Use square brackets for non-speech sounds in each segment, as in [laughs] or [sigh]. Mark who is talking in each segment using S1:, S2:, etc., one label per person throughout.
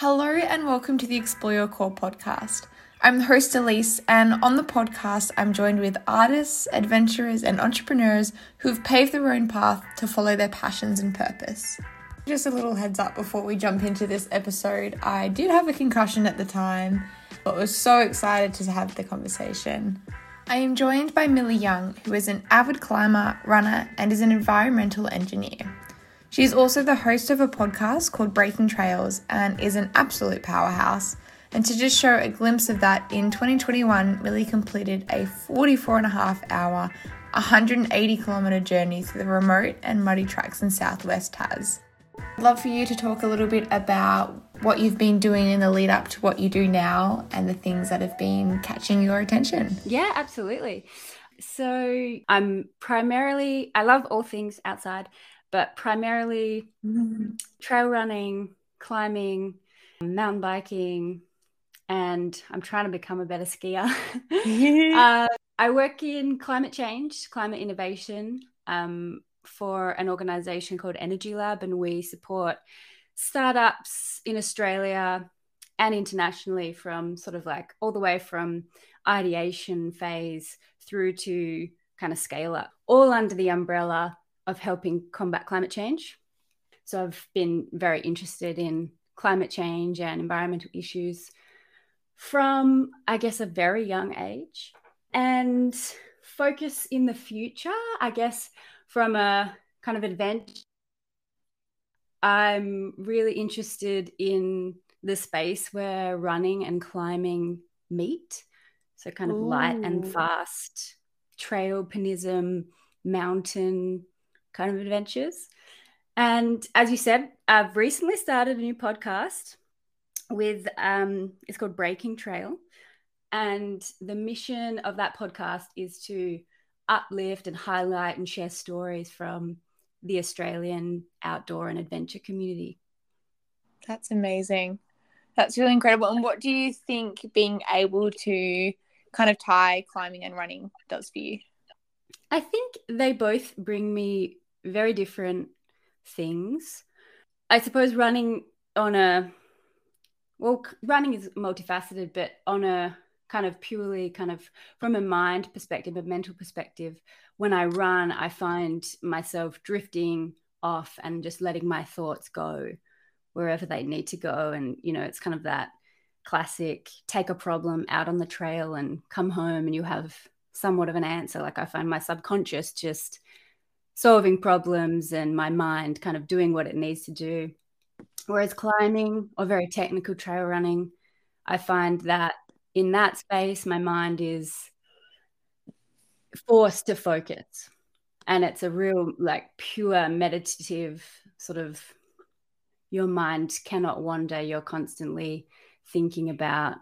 S1: Hello and welcome to the Explore Your Core podcast. I'm the host Elise, and on the podcast, I'm joined with artists, adventurers, and entrepreneurs who've paved their own path to follow their passions and purpose. Just a little heads up before we jump into this episode I did have a concussion at the time, but was so excited to have the conversation. I am joined by Milly Young, who is an avid climber, runner, and is an environmental engineer. She is also the host of a podcast called Breaking Trails and is an absolute powerhouse. And to just show a glimpse of that, in 2021, Milly completed a 44 and a half hour, 180 kilometre journey through the remote and muddy tracks in southwest Tas. I'd love for you to talk a little bit about what you've been doing in the lead up to what you do now and the things that have been catching your attention.
S2: Yeah, absolutely. So I'm primarily, I love all things outside but primarily mm. trail running, climbing, mountain biking, and I'm trying to become a better skier. [laughs] [laughs] uh, I work in climate change, climate innovation um, for an organization called Energy Lab, and we support startups in Australia and internationally from sort of like all the way from ideation phase through to kind of scale up, all under the umbrella of helping combat climate change. So I've been very interested in climate change and environmental issues from, I guess, a very young age. And focus in the future, I guess, from a kind of adventure. I'm really interested in the space where running and climbing meet. So, kind of Ooh. light and fast trail, alpinism, mountain, kind of adventures. And as you said, I've recently started a new podcast with um, it's called Breaking Trail. And the mission of that podcast is to uplift and highlight and share stories from the Australian outdoor and adventure community.
S1: That's amazing. That's really incredible. And what do you think being able to kind of tie climbing and running does for you?
S2: I think they both bring me very different things. I suppose running on a well, running is multifaceted, but on a kind of purely kind of from a mind perspective, a mental perspective, when I run, I find myself drifting off and just letting my thoughts go wherever they need to go. And, you know, it's kind of that classic take a problem out on the trail and come home and you have somewhat of an answer. Like I find my subconscious just solving problems and my mind kind of doing what it needs to do. Whereas climbing or very technical trail running, I find that in that space, my mind is forced to focus. And it's a real, like, pure meditative sort of, your mind cannot wander. You're constantly thinking about,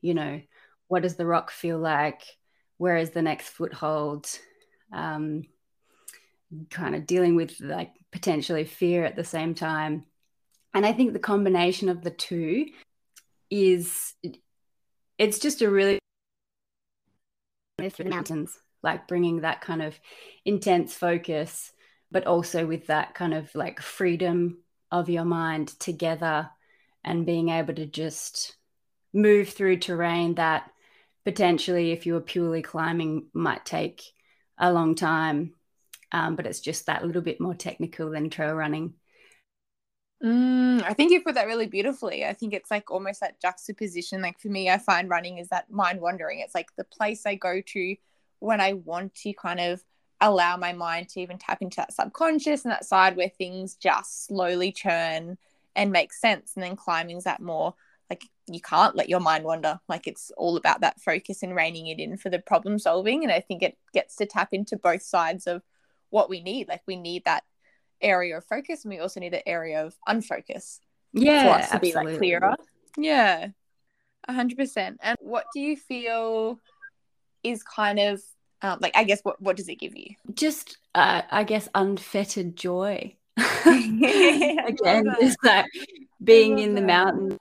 S2: you know, what does the rock feel like? Where is the next foothold? Um, kind of dealing with like potentially fear at the same time. And I think the combination of the two is it's just a really through the mountains, like bringing that kind of intense focus, but also with that kind of like freedom of your mind together and being able to just move through terrain that potentially, if you were purely climbing, might take a long time um, but it's just that little bit more technical than trail running.
S1: Mm, I think you put that really beautifully. I think it's like almost that juxtaposition. Like for me, I find running is that mind wandering. It's like the place I go to when I want to kind of allow my mind to even tap into that subconscious and that side where things just slowly churn and make sense. And then climbing's that more like you can't let your mind wander. Like it's all about that focus and reining it in for the problem solving. And I think it gets to tap into both sides of what we need. Like we need that area of focus and we also need the area of unfocus.
S2: Yeah.
S1: For us to be like clearer. Yeah. A hundred percent. And what do you feel is kind of um, like I guess what what does it give you?
S2: Just uh, I guess unfettered joy. [laughs] [laughs] Again, is that being in the mountains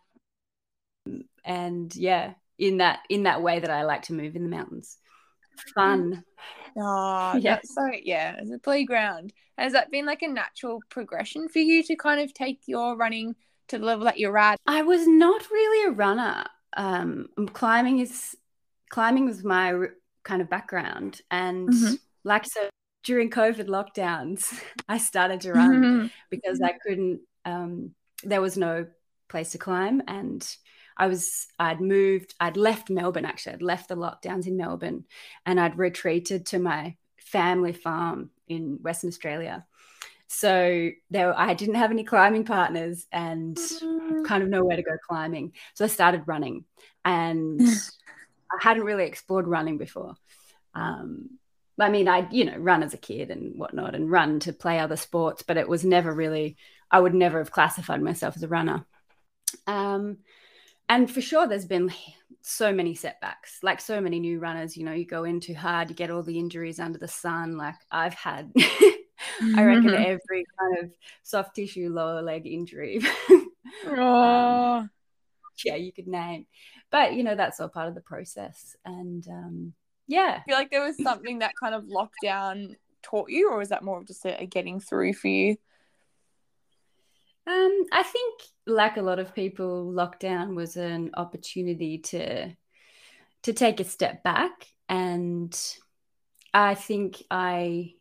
S2: and yeah, in that in that way that I like to move in the mountains. Fun.
S1: Oh, [laughs] yeah. so yeah, as a playground. Has that been like a natural progression for you to kind of take your running to the level that you're at?
S2: I was not really a runner. Um, climbing is climbing was my kind of background, and mm-hmm. like so during COVID lockdowns, [laughs] I started to run mm-hmm. because I couldn't. Um, there was no place to climb, and I was I'd moved. I'd left Melbourne actually. I'd left the lockdowns in Melbourne, and I'd retreated to my family farm in Western Australia. So there, I didn't have any climbing partners, and mm. kind of nowhere to go climbing. So I started running, and [laughs] I hadn't really explored running before. Um, I mean, I you know run as a kid and whatnot, and run to play other sports, but it was never really. I would never have classified myself as a runner. Um, and for sure, there's been so many setbacks, like so many new runners. You know, you go in too hard, you get all the injuries under the sun. Like I've had, [laughs] I reckon mm-hmm. every kind of soft tissue lower leg injury. oh. [laughs] um, yeah, you could name, but you know that's all part of the process. And um, yeah.
S1: I feel like there was something that kind of lockdown taught you, or is that more of just a, a getting through for you?
S2: I think, like a lot of people, lockdown was an opportunity to to take a step back, and I think I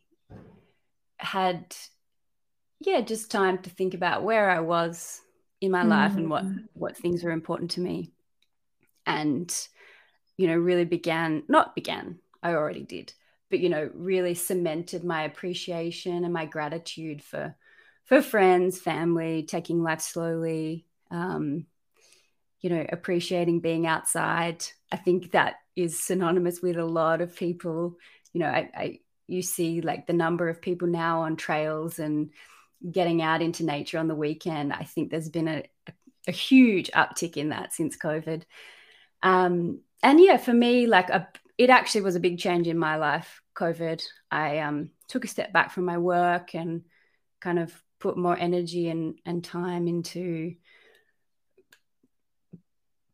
S2: had, yeah, just time to think about where I was in my mm-hmm. life and what mm. what things were important to me, and you know, really began, not began, I already did, but, you know, really cemented my appreciation and my gratitude for, for friends, family, taking life slowly, um, you know, appreciating being outside. I think that is synonymous with a lot of people. You know, I, I you see like the number of people now on trails and getting out into nature on the weekend. I think there's been a, a, a huge uptick in that since COVID. Um, and yeah, for me, like a, it actually was a big change in my life. COVID, I um, took a step back from my work and kind of put more energy and, and time into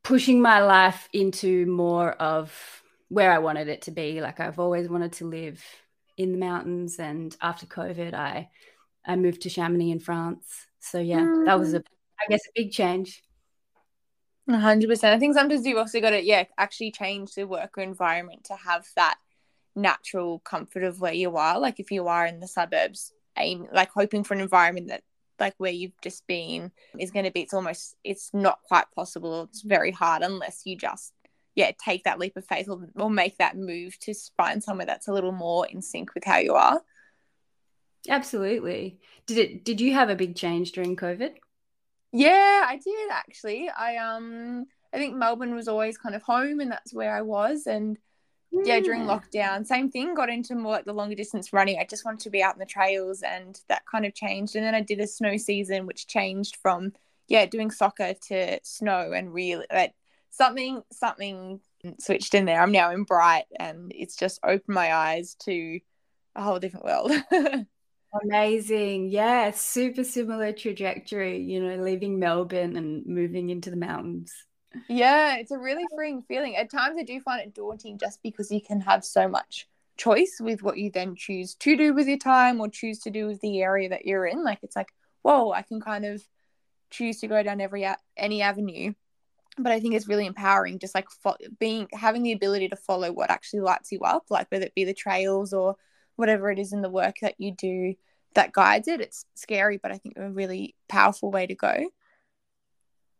S2: pushing my life into more of where I wanted it to be. Like I've always wanted to live in the mountains, and after COVID, I I moved to Chamonix in France. So yeah, mm. that was a I guess a big change
S1: hundred percent. I think sometimes you've also got to, yeah, actually change the worker environment to have that natural comfort of where you are. Like if you are in the suburbs, aim like hoping for an environment that like where you've just been is going to be. It's almost it's not quite possible. It's very hard unless you just yeah take that leap of faith or, or make that move to find somewhere that's a little more in sync with how you are.
S2: Absolutely. Did it? Did you have a big change during COVID?
S1: Yeah, I did actually. I um I think Melbourne was always kind of home and that's where I was and yeah, during hmm. lockdown, same thing, got into more like the longer distance running. I just wanted to be out in the trails and that kind of changed. And then I did a snow season which changed from yeah, doing soccer to snow and really like something something switched in there. I'm now in Bright and it's just opened my eyes to a whole different world. [laughs]
S2: Amazing. Yeah, super similar trajectory, you know, leaving Melbourne and moving into the mountains.
S1: Yeah, it's a really freeing feeling. At times I do find it daunting just because you can have so much choice with what you then choose to do with your time or choose to do with the area that you're in. Like it's like, whoa, I can kind of choose to go down every any avenue. But I think it's really empowering, just like fo- being having the ability to follow what actually lights you up, like whether it be the trails or whatever it is in the work that you do that guides it. It's scary, but I think a really powerful way to go.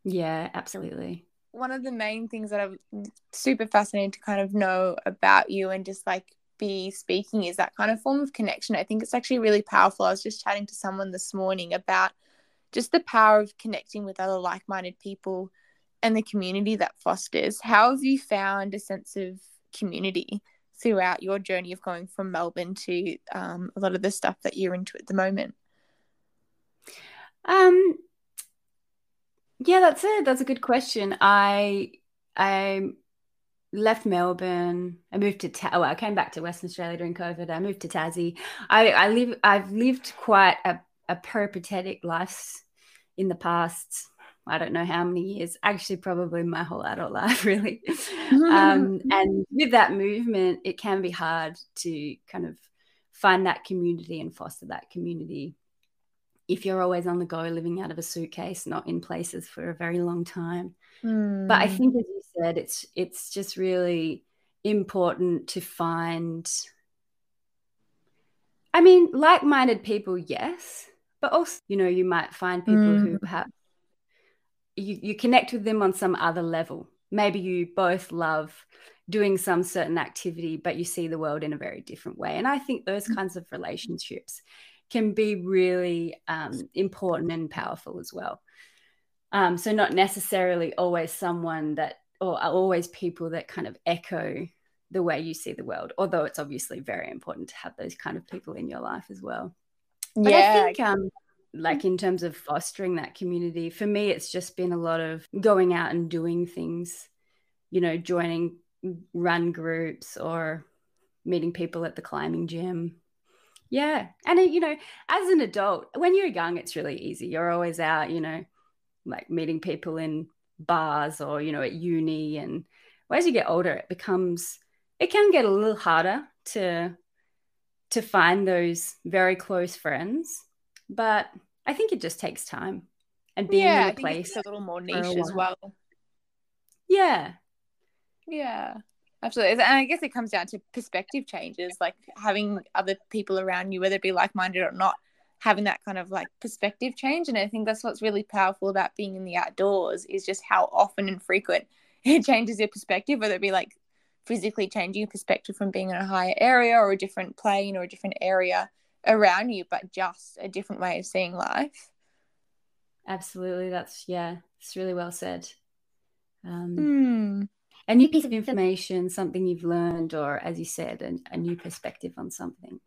S2: Yeah, absolutely.
S1: One of the main things that I'm super fascinated to kind of know about you and just like be speaking is that kind of form of connection. I think it's actually really powerful. I was just chatting to someone this morning about just the power of connecting with other like minded people and the community that fosters. How have you found a sense of community throughout your journey of going from Melbourne to um, a lot of the stuff that you're into at the moment?
S2: Um, yeah, that's it. That's a good question. I I left Melbourne. I moved to Ta- well, I came back to Western Australia during COVID. I moved to Tassie. I I live. I've lived quite a, a peripatetic life in the past I don't know how many years, actually, probably my whole adult life, [laughs] really. um, [laughs] and with that movement, it can be hard to kind of find that community and foster that community. If you're always on the go, living out of a suitcase, not in places for a very long time.
S1: Mm.
S2: But I think, as you said, it's it's just really important to find. I mean, like-minded people, yes, but also, you know, you might find people mm. who perhaps you, you connect with them on some other level. Maybe you both love doing some certain activity, but you see the world in a very different way. And I think those mm. kinds of relationships can be really um, important and powerful as well. Um, so, not necessarily always someone that, or always people that kind of echo the way you see the world, although it's obviously very important to have those kind of people in your life as well. But yeah. I think, um, like in terms of fostering that community, for me, it's just been a lot of going out and doing things, you know, joining run groups or meeting people at the climbing gym. Yeah. And, you know, as an adult, when you're young, it's really easy. You're always out, you know, like meeting people in bars or, you know, at uni. And as you get older, it becomes, it can get a little harder to, to find those very close friends. But I think it just takes time and being yeah, in a place
S1: a little more niche as well.
S2: Yeah,
S1: yeah, absolutely. And I guess it comes down to perspective changes, like having other people around you, whether it be like minded or not, having that kind of like perspective change. And I think that's what's really powerful about being in the outdoors is just how often and frequent [laughs] it changes your perspective, whether it be like physically changing your perspective from being in a higher area or a different plane or a different area around you, but just a different way of seeing life.
S2: Absolutely. That's, yeah, it's really well said. Um,
S1: hmm
S2: a new piece of information, something you've learned, or as you said, a, a new perspective on something.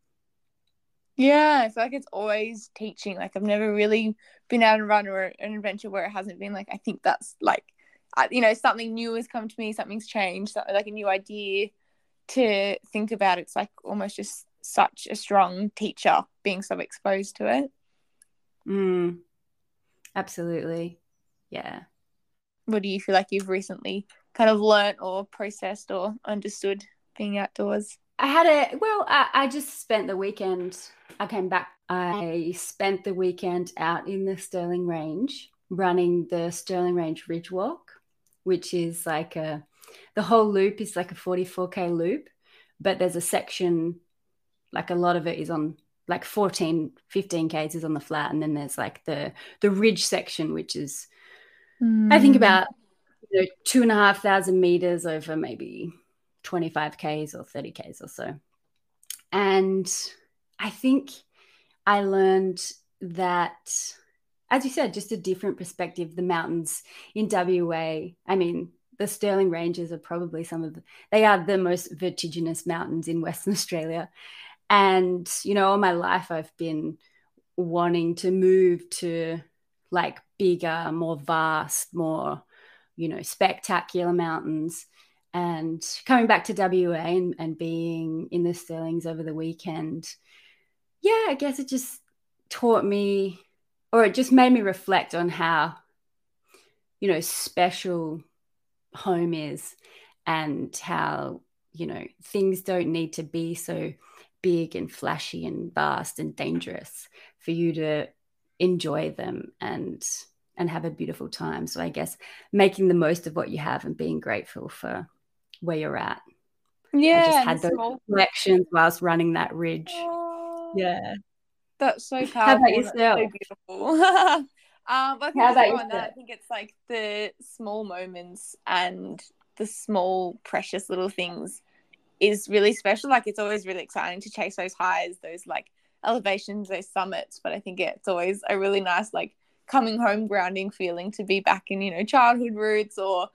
S1: Yeah, I feel like it's always teaching. Like I've never really been out and run or an adventure where it hasn't been like I think that's like, you know, something new has come to me, something's changed, like a new idea to think about. It's like almost just such a strong teacher being so exposed to it.
S2: Mm, absolutely, yeah.
S1: What do you feel like you've recently kind of learnt or processed or understood being outdoors?
S2: I had a well, I, I just spent the weekend. I came back. I spent the weekend out in the Stirling Range running the Stirling Range Ridge Walk, which is like a the whole loop is like a 44k loop, but there's a section like a lot of it is on like 14 15 k's is on the flat and then there's like the the ridge section which is mm. i think hmm. about know, two and a half thousand meters over maybe 25 Ks or 30 Ks or so. And I think I learned that, as you said, just a different perspective. The mountains in WA, I mean, the Stirling Ranges are probably some of the, they are the most vertiginous mountains in Western [laughs] Australia. And, you know, all my life I've been wanting to move to like bigger, more vast, more you know, spectacular mountains. And coming back to WA and, and being in the Stirlings over the weekend, yeah, I guess it just taught me, or it just made me reflect on how, you know, special home is and how, you know, things don't need to be so big and flashy and vast and dangerous for you to enjoy them and and have a beautiful time. So I guess making the most of what you have and being grateful for where you're at.
S1: Yeah,
S2: I just had those small... connections whilst running that ridge.
S1: Oh,
S2: yeah,
S1: that's so powerful.
S2: How about yourself?
S1: so beautiful. [laughs] um, How about that, I think it's like the small moments and the small precious little things is really special. Like it's always really exciting to chase those highs, those like elevations, those summits. But I think it's always a really nice like coming home grounding feeling to be back in you know childhood roots or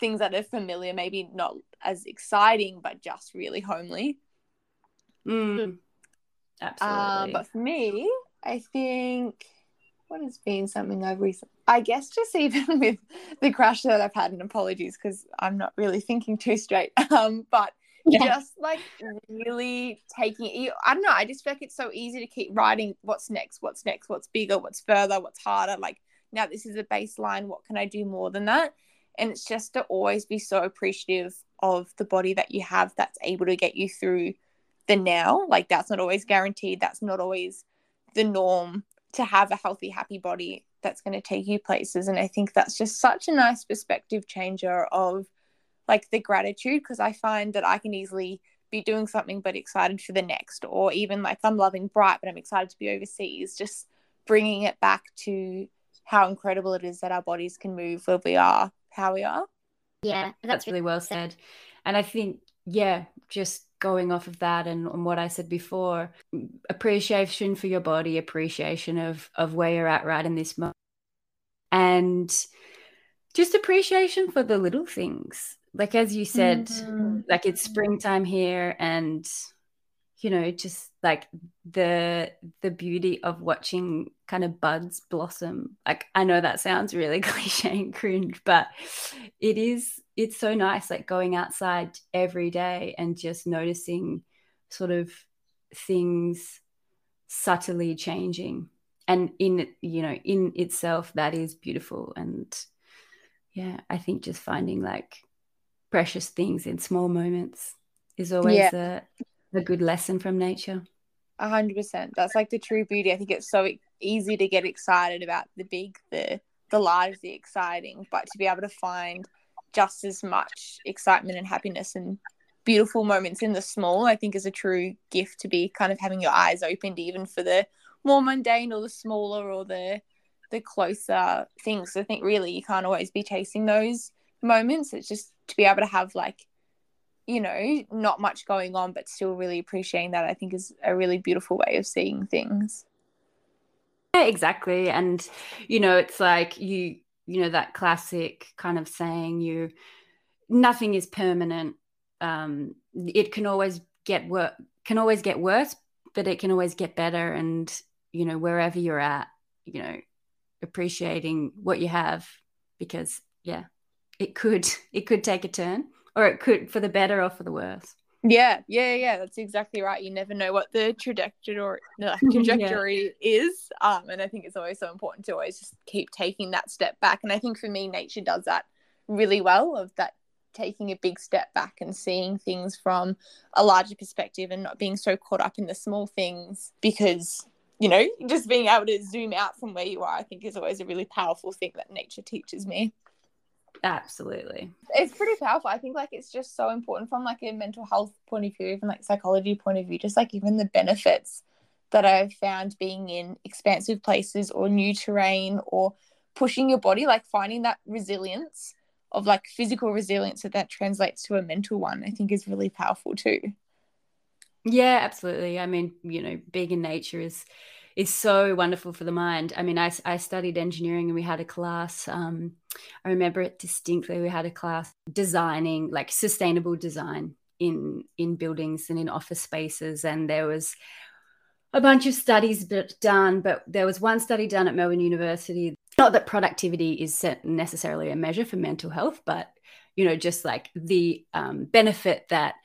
S1: things that are familiar maybe not as exciting but just really homely.
S2: Mm. absolutely. Uh,
S1: but for me i think what has been something i've recently i guess just [laughs] even with the crash that i've had and apologies because i'm not really thinking too straight [laughs] um but yeah. just like really taking it. I don't know. I just feel like it's so easy to keep writing what's next, what's next, what's bigger, what's further, what's harder. Like now this is a baseline. What can I do more than that? And it's just to always be so appreciative of the body that you have that's able to get you through the now. Like that's not always guaranteed. That's not always the norm to have a healthy, happy body that's going to take you places. And I think that's just such a nice perspective changer of like the gratitude because I find that I can easily be doing something but excited for the next, or even like I'm loving Bright, but I'm excited to be overseas. Just bringing it back to how incredible it is that our bodies can move where we are, how we are.
S2: Yeah, that's really well said. And I think, yeah, just going off of that and, and what I said before, appreciation for your body, appreciation of of where you're at right in this moment, and just appreciation for the little things. Like as you said, mm-hmm. like it's springtime here, and you know, just like the the beauty of watching kind of buds blossom. Like I know that sounds really [laughs] cliche and cringe, but it is it's so nice like going outside every day and just noticing sort of things subtly changing and in you know in itself that is beautiful and yeah i think just finding like precious things in small moments is always yeah. a, a good lesson from nature.
S1: A hundred percent. That's like the true beauty. I think it's so easy to get excited about the big the the large the exciting but to be able to find just as much excitement and happiness and beautiful moments in the small, I think is a true gift to be kind of having your eyes opened even for the more mundane or the smaller or the the closer things. I think really you can't always be chasing those moments. It's just to be able to have like, you know, not much going on but still really appreciating that I think is a really beautiful way of seeing things.
S2: Yeah, exactly. And you know, it's like you you know that classic kind of saying you nothing is permanent um it can always get work can always get worse but it can always get better and you know wherever you're at you know appreciating what you have because yeah it could [laughs] it could take a turn or it could for the better or for the worse
S1: yeah, yeah, yeah. That's exactly right. You never know what the [laughs] [laughs] trajectory or the trajectory yeah. is, um, and I think it's always so important to always just keep taking that step back. And I think for me, nature does that really well. Of that taking a big step back and seeing things from a larger perspective and not being so caught up in the small things because you know just being able to zoom out from where you are i think is always a really powerful thing that nature teaches me
S2: Absolutely.
S1: It's pretty powerful. I think like it's just so important from like a mental health point of view, even like psychology point of view, just like even the benefits that I've found being in expansive places or new terrain or pushing your body, like finding that resilience of like physical resilience that that translates to a mental one, I think is really powerful too.
S2: Yeah, absolutely. I mean, you know, being in nature is is so wonderful for the mind. I mean, I, I studied engineering and we had a class. Um, I remember it distinctly. We had a class designing like sustainable design in in buildings and in office spaces, and there was a bunch of studies done. But there was one study done at Melbourne University. Not that productivity is necessarily a measure for mental health, but you know, just like the um, benefit that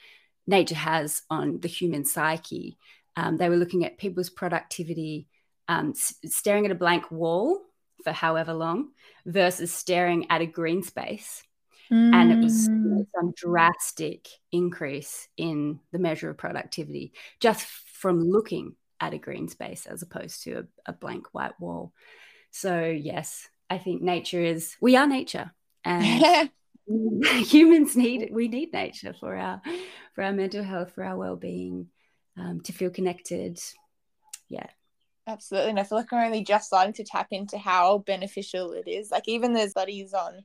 S2: nature has on the human psyche um, they were looking at people's productivity, um, s- staring at a blank wall for however long versus staring at a green space. Mm. And it was you know, some drastic increase in the measure of productivity just from looking at a green space as opposed to a, a blank white wall. So, yes, I think nature is, we are nature. And [laughs] [laughs] humans need we need nature for our for our mental health for our well-being um, to feel connected. Yeah.
S1: Absolutely. And I feel like we're only just starting to tap into how beneficial it is. Like, even there's studies on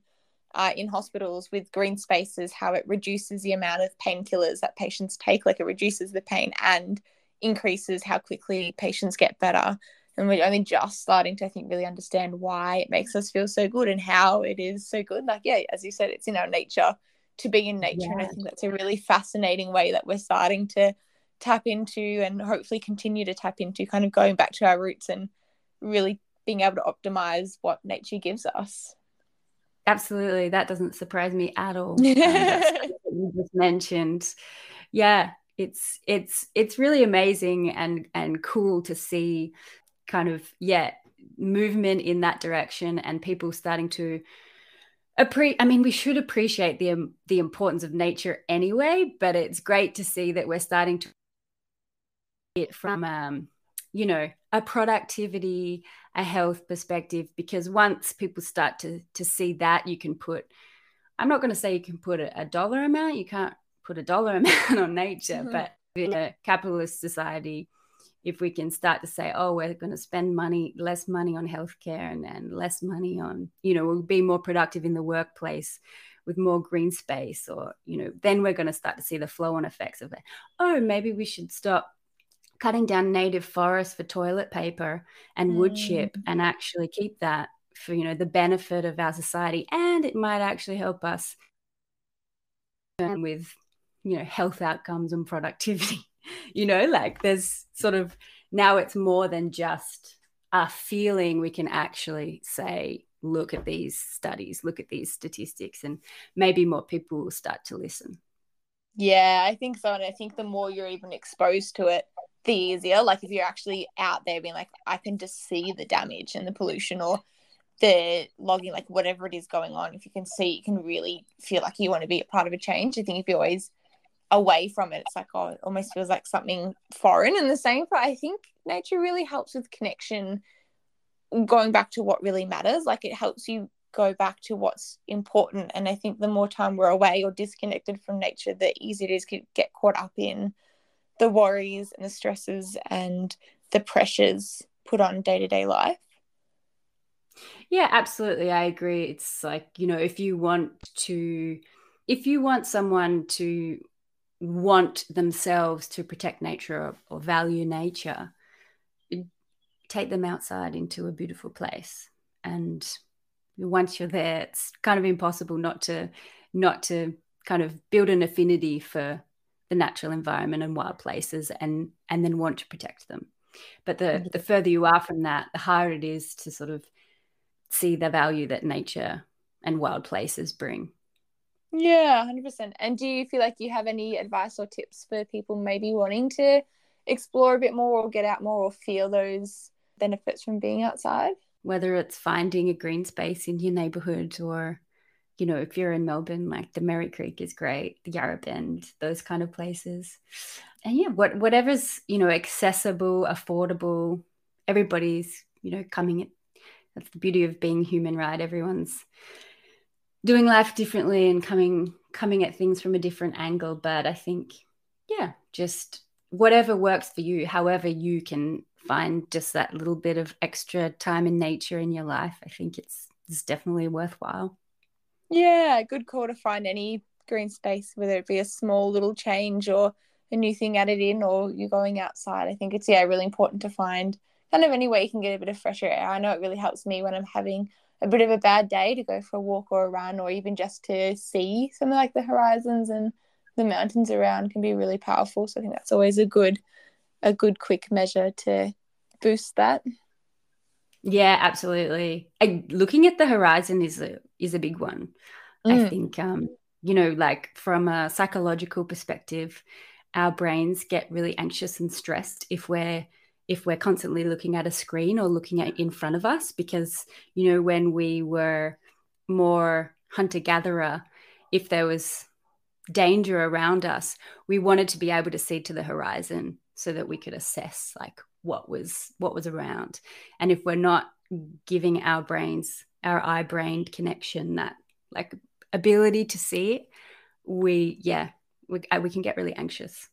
S1: uh, in hospitals with green spaces, how it reduces the amount of painkillers that patients take, like, it reduces the pain and increases how quickly patients get better. And we're only just starting to, I think, really understand why it makes us feel so good and how it is so good. Like, yeah, as you said, it's in our nature to be in nature. Yeah. And I think that's a really fascinating way that we're starting to tap into and hopefully continue to tap into kind of going back to our roots and really being able to optimize what nature gives us
S2: absolutely that doesn't surprise me at all [laughs] um, you just mentioned yeah it's it's it's really amazing and and cool to see kind of yeah movement in that direction and people starting to appre- I mean, we should appreciate the um, the importance of nature anyway, but it's great to see that we're starting to it from um, you know, a productivity, a health perspective, because once people start to to see that, you can put I'm not going to say you can put a, a dollar amount, you can't put a dollar [laughs] amount on nature, mm-hmm. but in a capitalist society, if we can start to say, oh, we're going to spend money, less money on healthcare and, and less money on, you know, we'll be more productive in the workplace with more green space, or, you know, then we're going to start to see the flow on effects of it. Oh, maybe we should stop cutting down native forests for toilet paper and wood mm. chip and actually keep that for, you know, the benefit of our society. And it might actually help us with, you know, health outcomes and productivity. [laughs] you know, like there's sort of now it's more than just a feeling. We can actually say, look at these studies, look at these statistics, and maybe more people will start to listen.
S1: Yeah, I think so. And I think the more you're even exposed to it, the easier. Like if you're actually out there being like, I can just see the damage and the pollution or the logging, like whatever it is going on, if you can see, you can really feel like you want to be a part of a change. I think if you always away from it. It's like, oh, it almost feels like something foreign. And the same But I think nature really helps with connection, going back to what really matters. Like it helps you go back to what's important. And I think the more time we're away or disconnected from nature, the easier it is to get caught up in the worries and the stresses and the pressures put on day to day life.
S2: Yeah, absolutely. I agree. It's like, you know, if you want to, if you want someone to want themselves to protect nature or, or value nature, take them outside into a beautiful place. And once you're there, it's kind of impossible not to not to kind of build an affinity for the natural environment and wild places and and then want to protect them. But the mm-hmm. the further you are from that, the harder it is to sort of see the value that nature and wild places bring.
S1: Yeah, 100%. And do you feel like you have any advice or tips for people maybe wanting to explore a bit more or get out more or feel those benefits from being outside?
S2: Whether it's finding a green space in your neighborhood or, you know, if you're in Melbourne, like the Merri Creek is great, the Yarra Bend, those kind of places. And yeah, what whatever's, you know, accessible, affordable, everybody's, you know, coming at that's the beauty of being human, right? Everyone's doing life differently and coming coming at things from a different angle but i think yeah just whatever works for you however you can find just that little bit of extra time in nature in your life i think it's it's definitely worthwhile.
S1: Yeah good call to find any green space whether it be a small little change or a new thing added in or you're going outside. I think it's yeah really important to find kind of any way you can get a bit of fresher air. I know it really helps me when i'm having a bit of a bad day to go for a walk or a run or even just to see something like the horizons and the mountains around can be really powerful. So i think that's always a good a good quick measure to boost that.
S2: Yeah absolutely. I, looking at the horizon is a is a big one. Mm. i think um you know like from a psychological perspective our brains get really anxious and stressed if we're if we're constantly looking at a screen or looking at in front of us because you know when we were more hunter gatherer if there was danger around us we wanted to be able to see to the horizon so that we could assess like what was what was around. And if we're not giving our brains our eye brain connection that like ability to see it we yeah we, we can get really anxious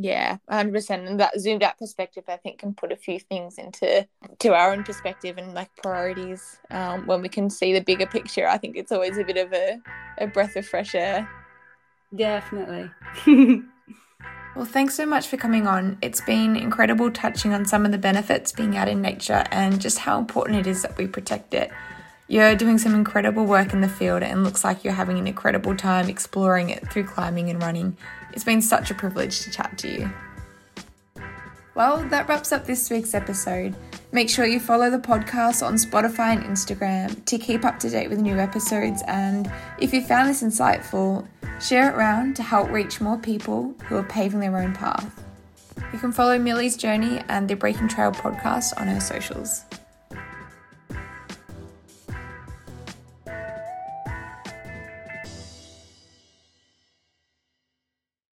S1: yeah, hundred percent. And that zoomed out perspective, I think, can put a few things into to our own perspective and like priorities. Um, when we can see the bigger picture, I think it's always a bit of a, a breath of fresh air.
S2: Definitely. [laughs]
S1: well, thanks so much for coming on. It's been incredible touching on some of the benefits being out in nature and just how important it is that we protect it. You're doing some incredible work in the field and looks like you're having an incredible time exploring it through climbing and running. It's been such a privilege to chat to you. Well, that wraps up this week's episode. Make sure you follow the podcast on Spotify and Instagram to keep up to date with new episodes. And if you found this insightful, share it around to help reach more people who are paving their own path. You can follow Milly's journey and the Breaking Trail podcast on her socials.